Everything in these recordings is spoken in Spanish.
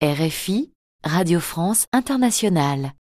RFI, Radio France Internationale.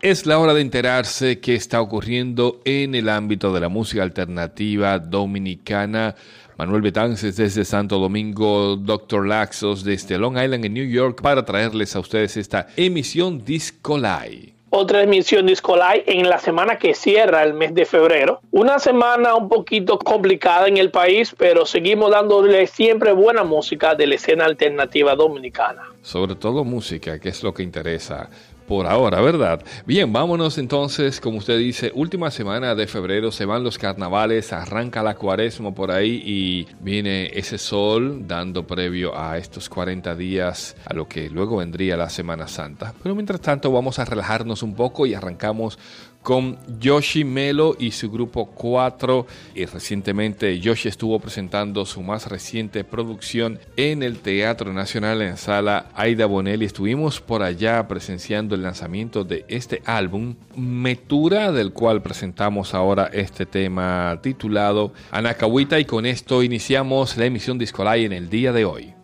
Es la hora de enterarse qué está ocurriendo en el ámbito de la música alternativa dominicana. Manuel Betances desde Santo Domingo, Dr. Laxos desde Long Island en New York para traerles a ustedes esta emisión Discolai otra emisión Discolai en la semana que cierra el mes de febrero. Una semana un poquito complicada en el país, pero seguimos dándole siempre buena música de la escena alternativa dominicana. Sobre todo música, que es lo que interesa por ahora, ¿verdad? Bien, vámonos entonces, como usted dice, última semana de febrero, se van los carnavales, arranca la cuaresma por ahí y viene ese sol dando previo a estos 40 días, a lo que luego vendría la Semana Santa. Pero mientras tanto vamos a relajarnos un poco y arrancamos con Yoshi Melo y su grupo 4. Y recientemente Yoshi estuvo presentando su más reciente producción en el Teatro Nacional en sala Aida Bonelli. Estuvimos por allá presenciando el lanzamiento de este álbum, Metura, del cual presentamos ahora este tema titulado Anacahuita. Y con esto iniciamos la emisión Discolay en el día de hoy.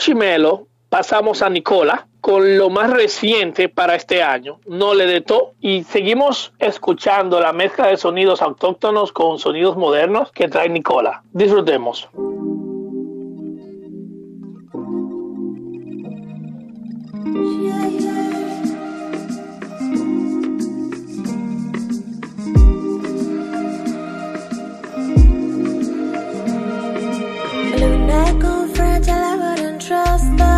De Yoshi Melo pasamos a Nicola con lo más reciente para este año, No le de to, y seguimos escuchando la mezcla de sonidos autóctonos con sonidos modernos que trae Nicola. Disfrutemos. trust the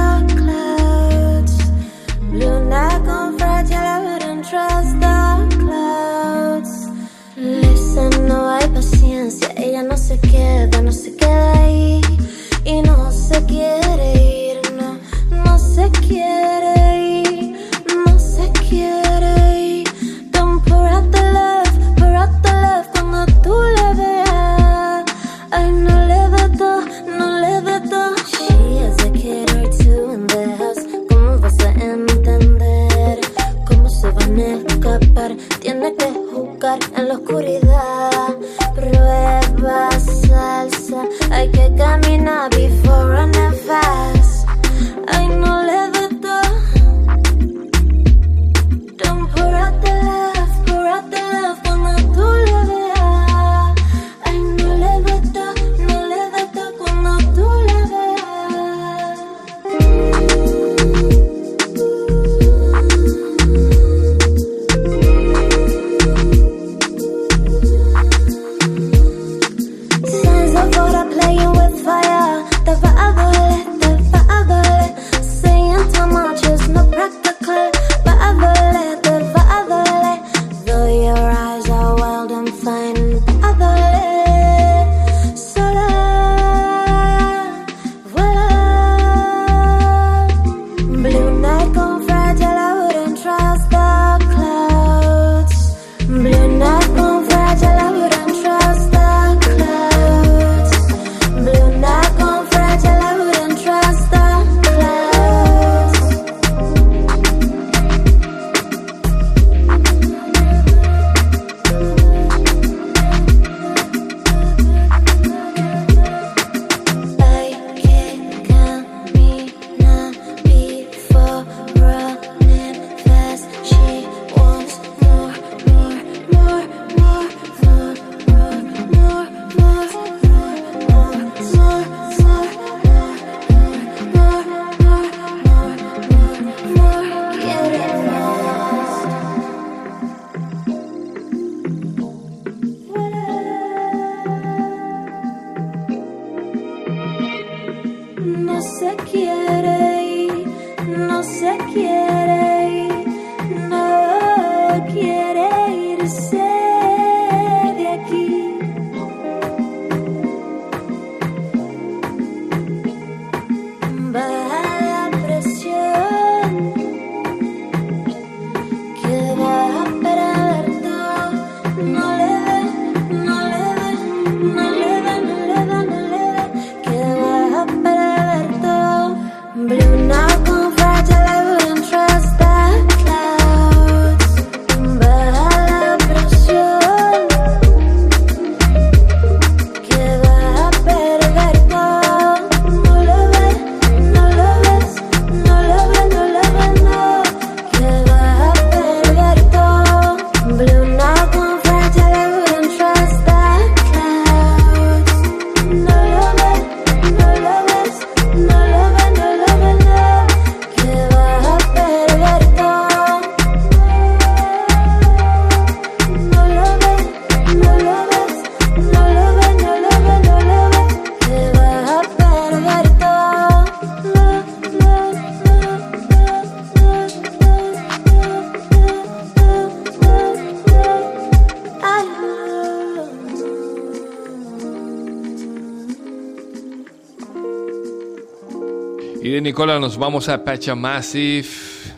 Nicola, nos vamos a Pachamassive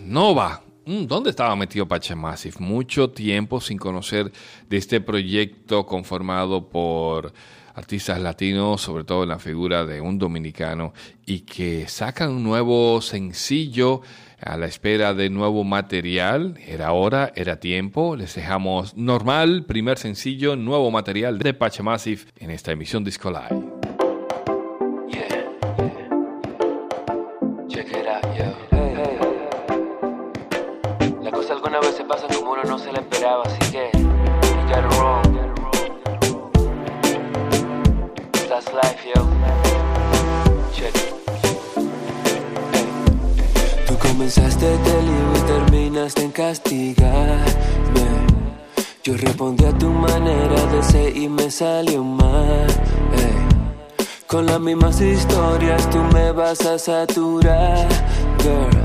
Nova. Mm, ¿Dónde estaba metido Pachamassive? Mucho tiempo sin conocer de este proyecto conformado por artistas latinos, sobre todo en la figura de un dominicano, y que sacan un nuevo sencillo a la espera de nuevo material. Era hora, era tiempo. Les dejamos normal, primer sencillo, nuevo material de Pachamassive en esta emisión Disco Live. Comenzaste de libro y terminaste en castigarme. Yo respondí a tu manera de ser y me salió mal. ey. Con las mismas historias tú me vas a saturar, girl.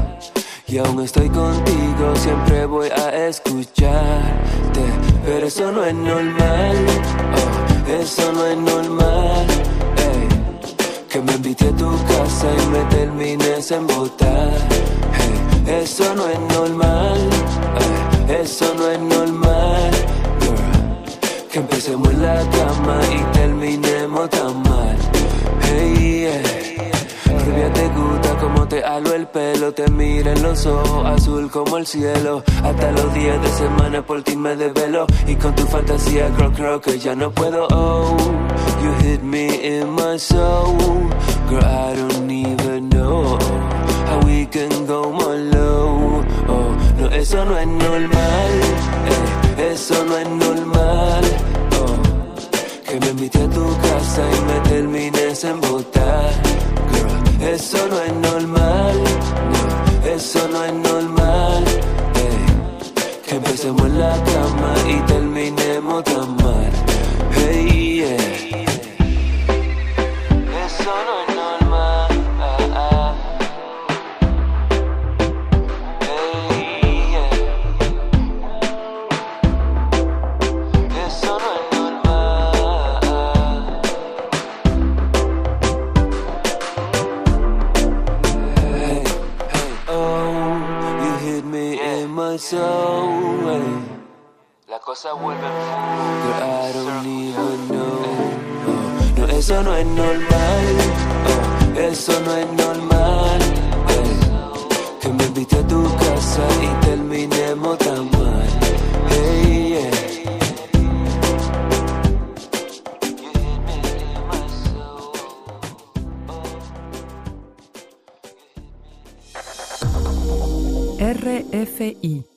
Y aún estoy contigo, siempre voy a escucharte. Pero eso no es normal, oh, eso no es normal. ey. Que me invite a tu casa y me termines en botar. Eso no es normal, ay, eso no es normal. girl. Que empecemos en la cama y terminemos tan mal. Hey, yeah. Rubia te gusta como te halo el pelo, te mira en los ojos, azul como el cielo. Hasta los días de semana por ti me desvelo. Y con tu fantasía, girl, creo que ya no puedo. Oh, you hit me in my soul. Girl, I don't even know can go more low. Oh, no, eso no es normal. eh, eso no es normal. Oh, que me invite a tu casa y me termines en botar. Eso no es normal. No, eso no es normal. eh, que empecemos en la cama y terminemos tan mal. I don't even know. Oh, no, eso no es normal. Oh, eso no es normal. Hey, que me invite a tu casa y terminemos tan mal. Hey, yeah. RFI.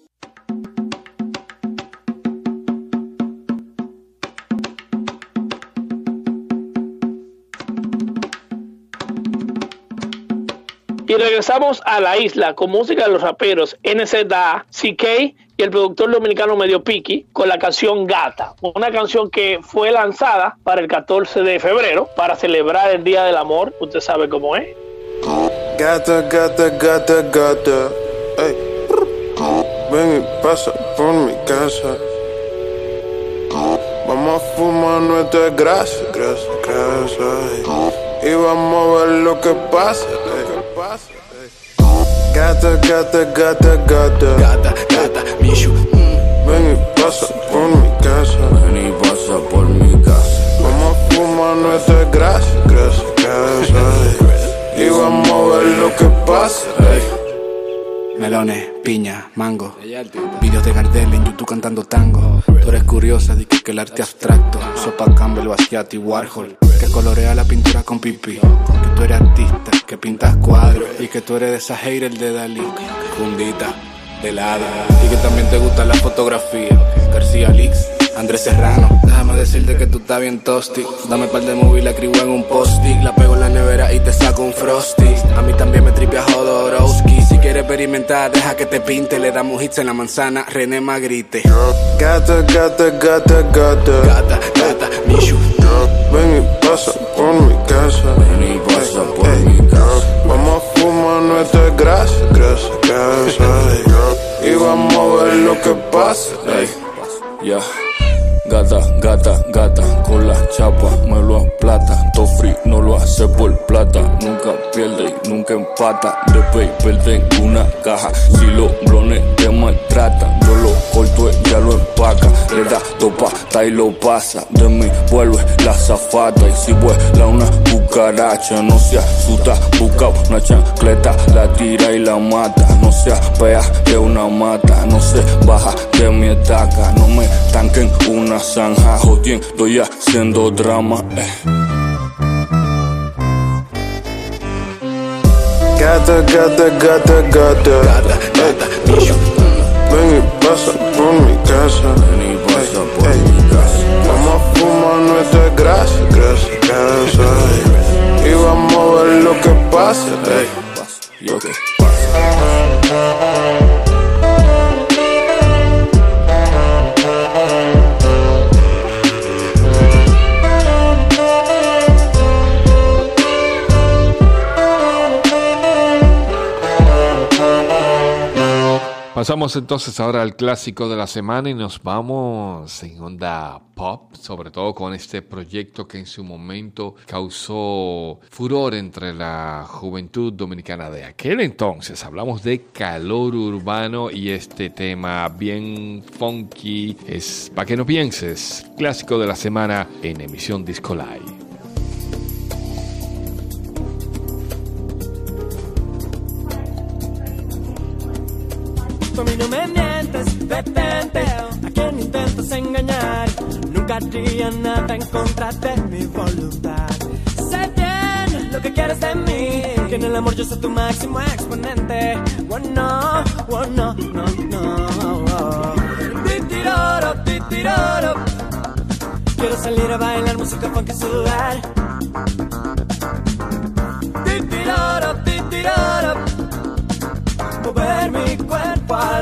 Y regresamos a la isla con música de los raperos NZA, CK y el productor dominicano Medio Piki con la canción Gata, una canción que fue lanzada para el 14 de febrero para celebrar el Día del Amor. Usted sabe cómo es. Gata, gata, gata, gata. Ey. Ven y pasa por mi casa. Vamos a fumar nuestra grasa, grasa, grasa. Y vamos a ver lo que pasa. Gata, gata, gata, gata. Gata, gata, Mishu. Ven y pasa por mi casa. Ven y pasa por mi casa. Vamos a fumar nuestra grasa, grasa, grasa. Y vamos a ver lo que pasa. ey. Melones, piña, mango. Vídeos de Gardel en YouTube cantando tango. Tú eres curiosa, di que, que el arte abstracto. Sopa Campbell, Basquiat y Warhol. Que colorea la pintura con pipí. Que tú eres artista, que pintas cuadros. Y que tú eres de esa hater de Dalí. Fundita, de lado. Y que también te gusta la fotografía. García Lix. Andrés Serrano, déjame decirte que tú estás bien tosti. Dame par de movie, la escribo en un post-it. La pego en la nevera y te saco un frosty. A mí también me tripea Jodorowsky. Si quieres experimentar, deja que te pinte. Le damos hits en la manzana, René Magrite. Gata, gata, gata, gata. Gata, gata, Mishu. Ven y pasa por mi casa. Ven y pasa por Ey, mi casa. Vamos a fumar nuestra grasa, grasa, grasa. ey. Y vamos a ver lo que pasa. Ya. Gata, gata, gata, con la chapa me lo aplata. Tofri no lo hace por plata. Nunca pierde y nunca empata. De paper tengo una caja. Si los blones te maltratan, yo lo ella lo empaca. Le da topa, y lo pasa. De mí vuelve la zafata. Y si vuela una cucaracha, no se asusta. Busca una chancleta, la tira y la mata. No se pea de una mata. No se baja de mi estaca. No me tanquen una zanja. Jodiendo y haciendo drama. eh. Gata, gata, gata, gata. Gata, gata, Mishu. Ven y pasa por mi casa. Y pasa por Ey, mi casa. Vamos a fumar nuestra grasa, grasa, grasa. ey. Y vamos a ver lo que pasa. ey. Yo Pasamos entonces ahora al clásico de la semana y nos vamos en onda pop, sobre todo con este proyecto que en su momento causó furor entre la juventud dominicana de aquel entonces. Hablamos de calor urbano y este tema bien funky es, para que no pienses, clásico de la semana en emisión Disco Tú a mí no me mientes, detente. A quien intentas engañar, nunca haría nada en contra de mi voluntad. Sé bien lo que quieres de mí, que en el amor yo soy tu máximo exponente. Oh no, oh no, no, no. Titiroro, titiroro. Quiero salir a bailar música funk y sudar. Titiroro, titiroro mover mi cuerpo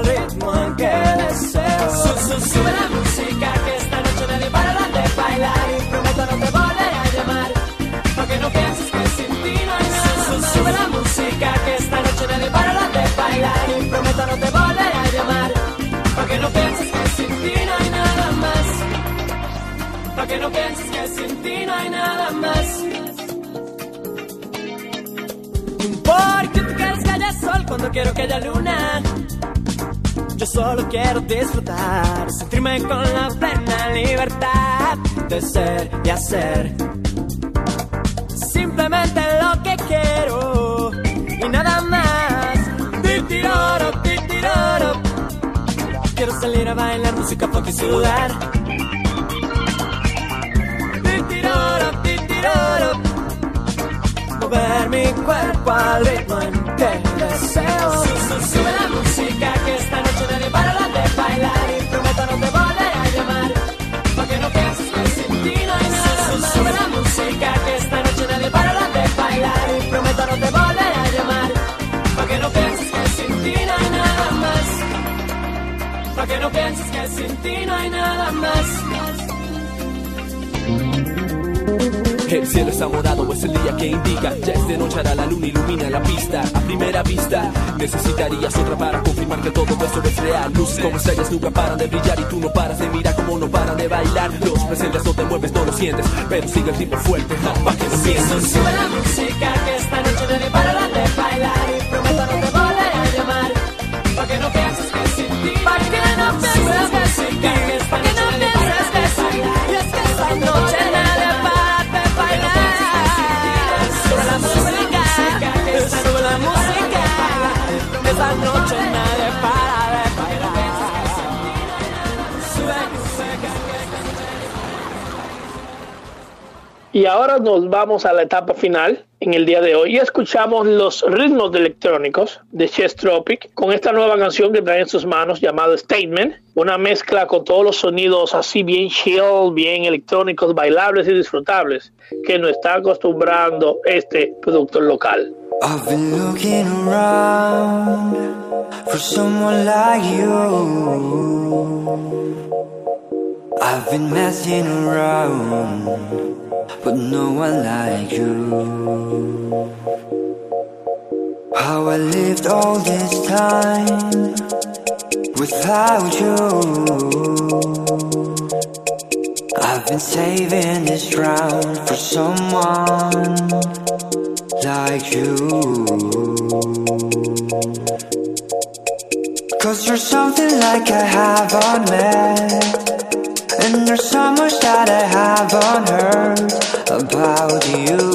al ritmo en que deseo. Su, su, sube la música que esta noche nadie parará de bailar y prometo no te volveré a llamar. Porque no pienses que sin ti no hay nada. Su, su, sube la música que esta noche nadie parará de bailar y prometo no te volveré a llamar. Porque no pienses que sin ti no hay nada más. Porque no pienses que sin ti no hay nada más. Porque tú quieres que haya sol cuando quiero que haya luna. Yo solo quiero disfrutar, sentirme con la plena libertad de ser y hacer. Simplemente lo que quiero y nada más. Titiroro, titiroro. Quiero salir a bailar música funk y sudar. Titiroro, titiroro mover mi cuerpo al ritmo en que deseo. Su, su, sube la música que esta noche nadie parará de bailar y prometo no te volveré a llamar. Porque no pienses que sin ti no hay nada. Su, sube la música que esta noche nadie parará de bailar y prometo no te volveré a llamar. Porque no pienses que sin ti no hay nada más. Porque no pienses que sin ti no hay nada más. El cielo está morado, es el día que indica. Ya es de noche, ahora la luna ilumina la pista. A primera vista, necesitarías otra para confirmar que todo esto es real. Luces como estrellas nunca paran de brillar Y tú no paras de mirar como no paran de bailar. Los presentes no te mueves, no lo sientes Pero sigue el ritmo fuerte, no, pa' que no Su, pienses. sube la música que esta noche nadie parará de bailar. Y prometo no te volveré a llamar. Porque no pienses que sin ti. Para que no pienses Y ahora nos vamos a la etapa final en el día de hoy escuchamos los ritmos electrónicos de Chess Tropic con esta nueva canción que trae en sus manos llamada Statement, una mezcla con todos los sonidos así bien chill, bien electrónicos, bailables y disfrutables que nos está acostumbrando este productor local. I've been looking around for someone like you. I've been messing around, but no one like you. How I lived all this time without you. I've been saving this round for someone like you. Cause you're something like I haven't met. And there's so much that I haven't heard you.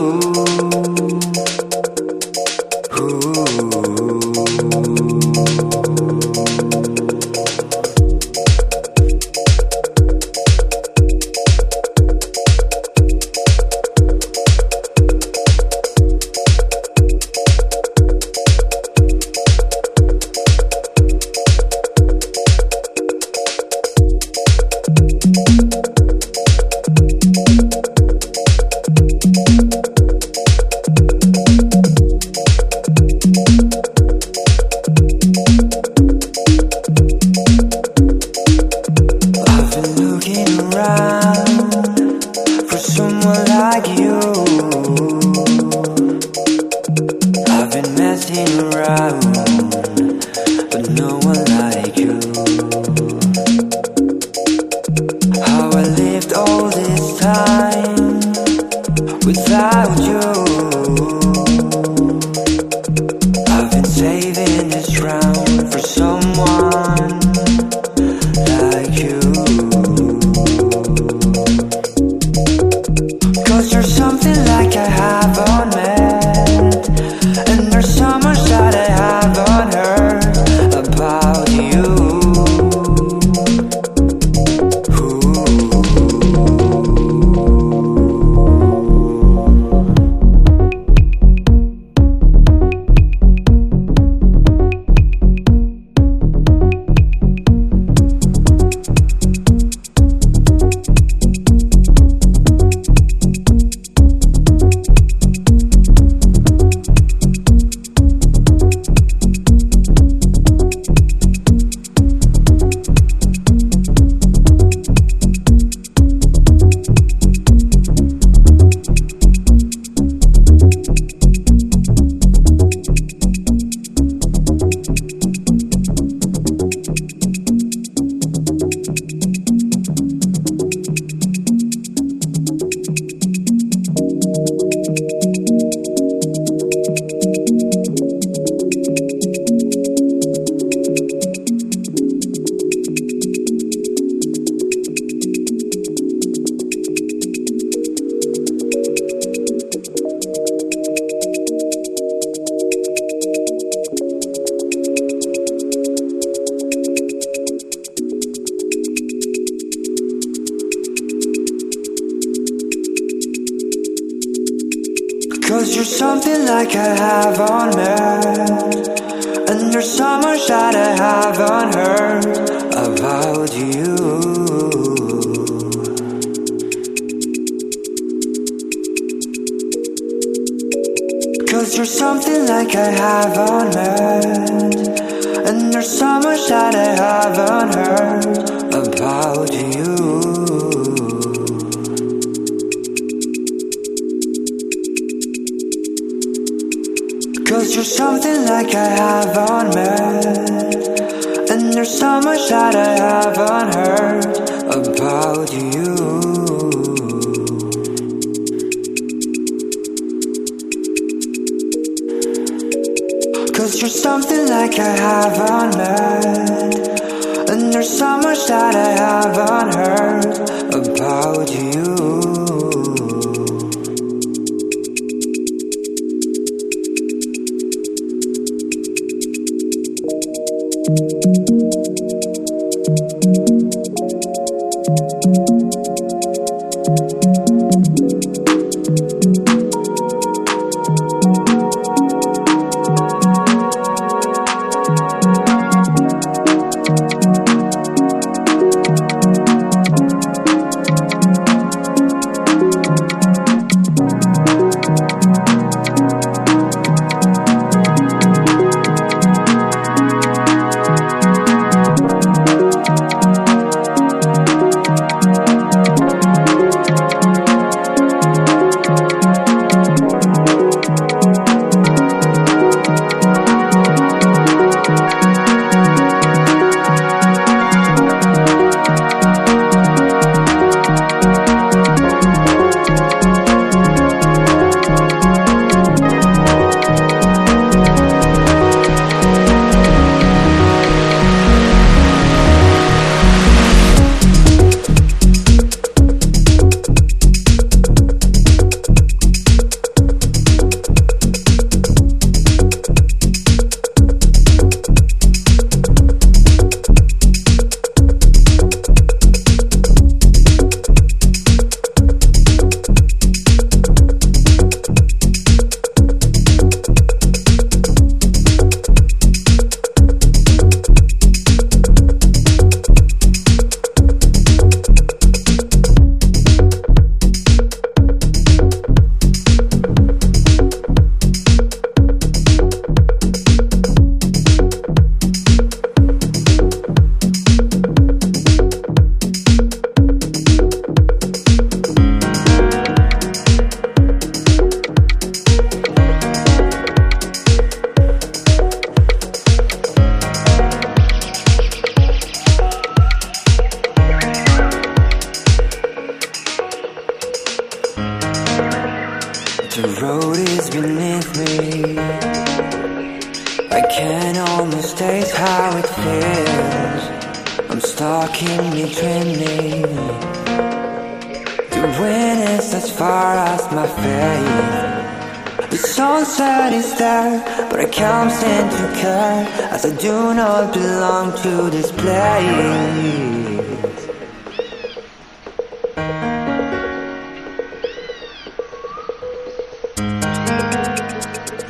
Cause you're something like I haven't met And there's so much that I haven't heard about you. Cause you're something like I haven't met And there's so much that I haven't heard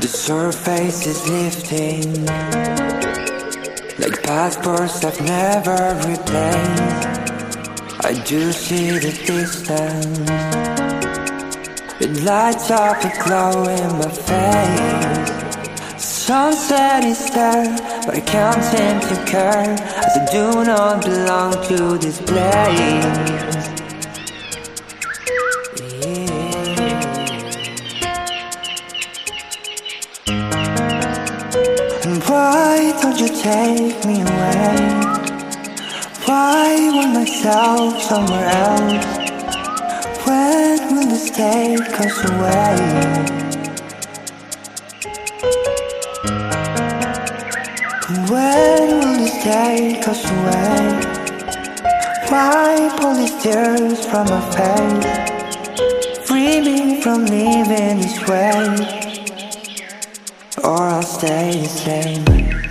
The surface is lifting Like passports I've never replaced I do see the distance. It lights up a glow in my face. Sunset is there But I can't seem to care As I do not belong to this place take me away? Why want myself somewhere else? When will this take us away? When will this take us away? Wipe all these tears from my face Free me from living this way or I'll stay the same.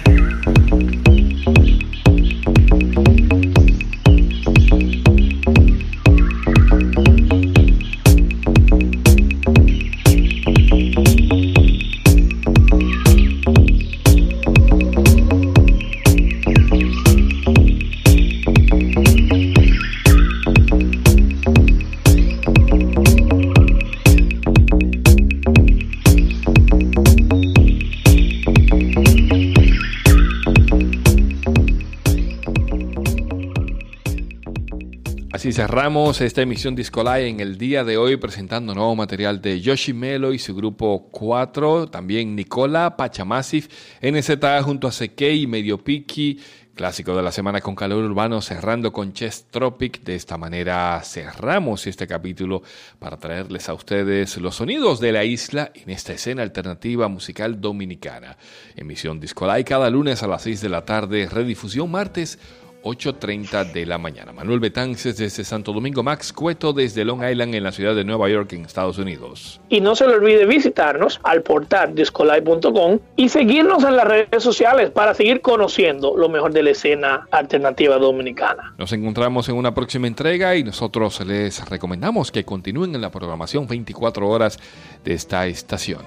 Cerramos esta emisión Discolay en el día de hoy presentando nuevo material de Yoshi Melo y su grupo 4, también Nicola Pachamassif, NZA junto a Sekei y Medio Piki, clásico de la semana con calor urbano, cerrando con Chess Tropic. De esta manera cerramos este capítulo para traerles a ustedes los sonidos de la isla en esta escena alternativa musical dominicana. Emisión Discolay cada lunes a las 6 de la tarde, redifusión martes 8.30 de la mañana. Manuel Betances desde Santo Domingo, Max Cueto desde Long Island en la ciudad de Nueva York en Estados Unidos. Y no se le olvide visitarnos al portal discolay.com y seguirnos en las redes sociales para seguir conociendo lo mejor de la escena alternativa dominicana. Nos encontramos en una próxima entrega y nosotros les recomendamos que continúen en la programación 24 horas de esta estación.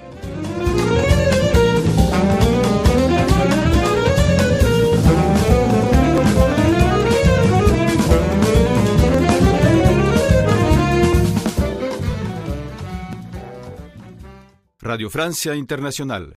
Radio Francia Internacional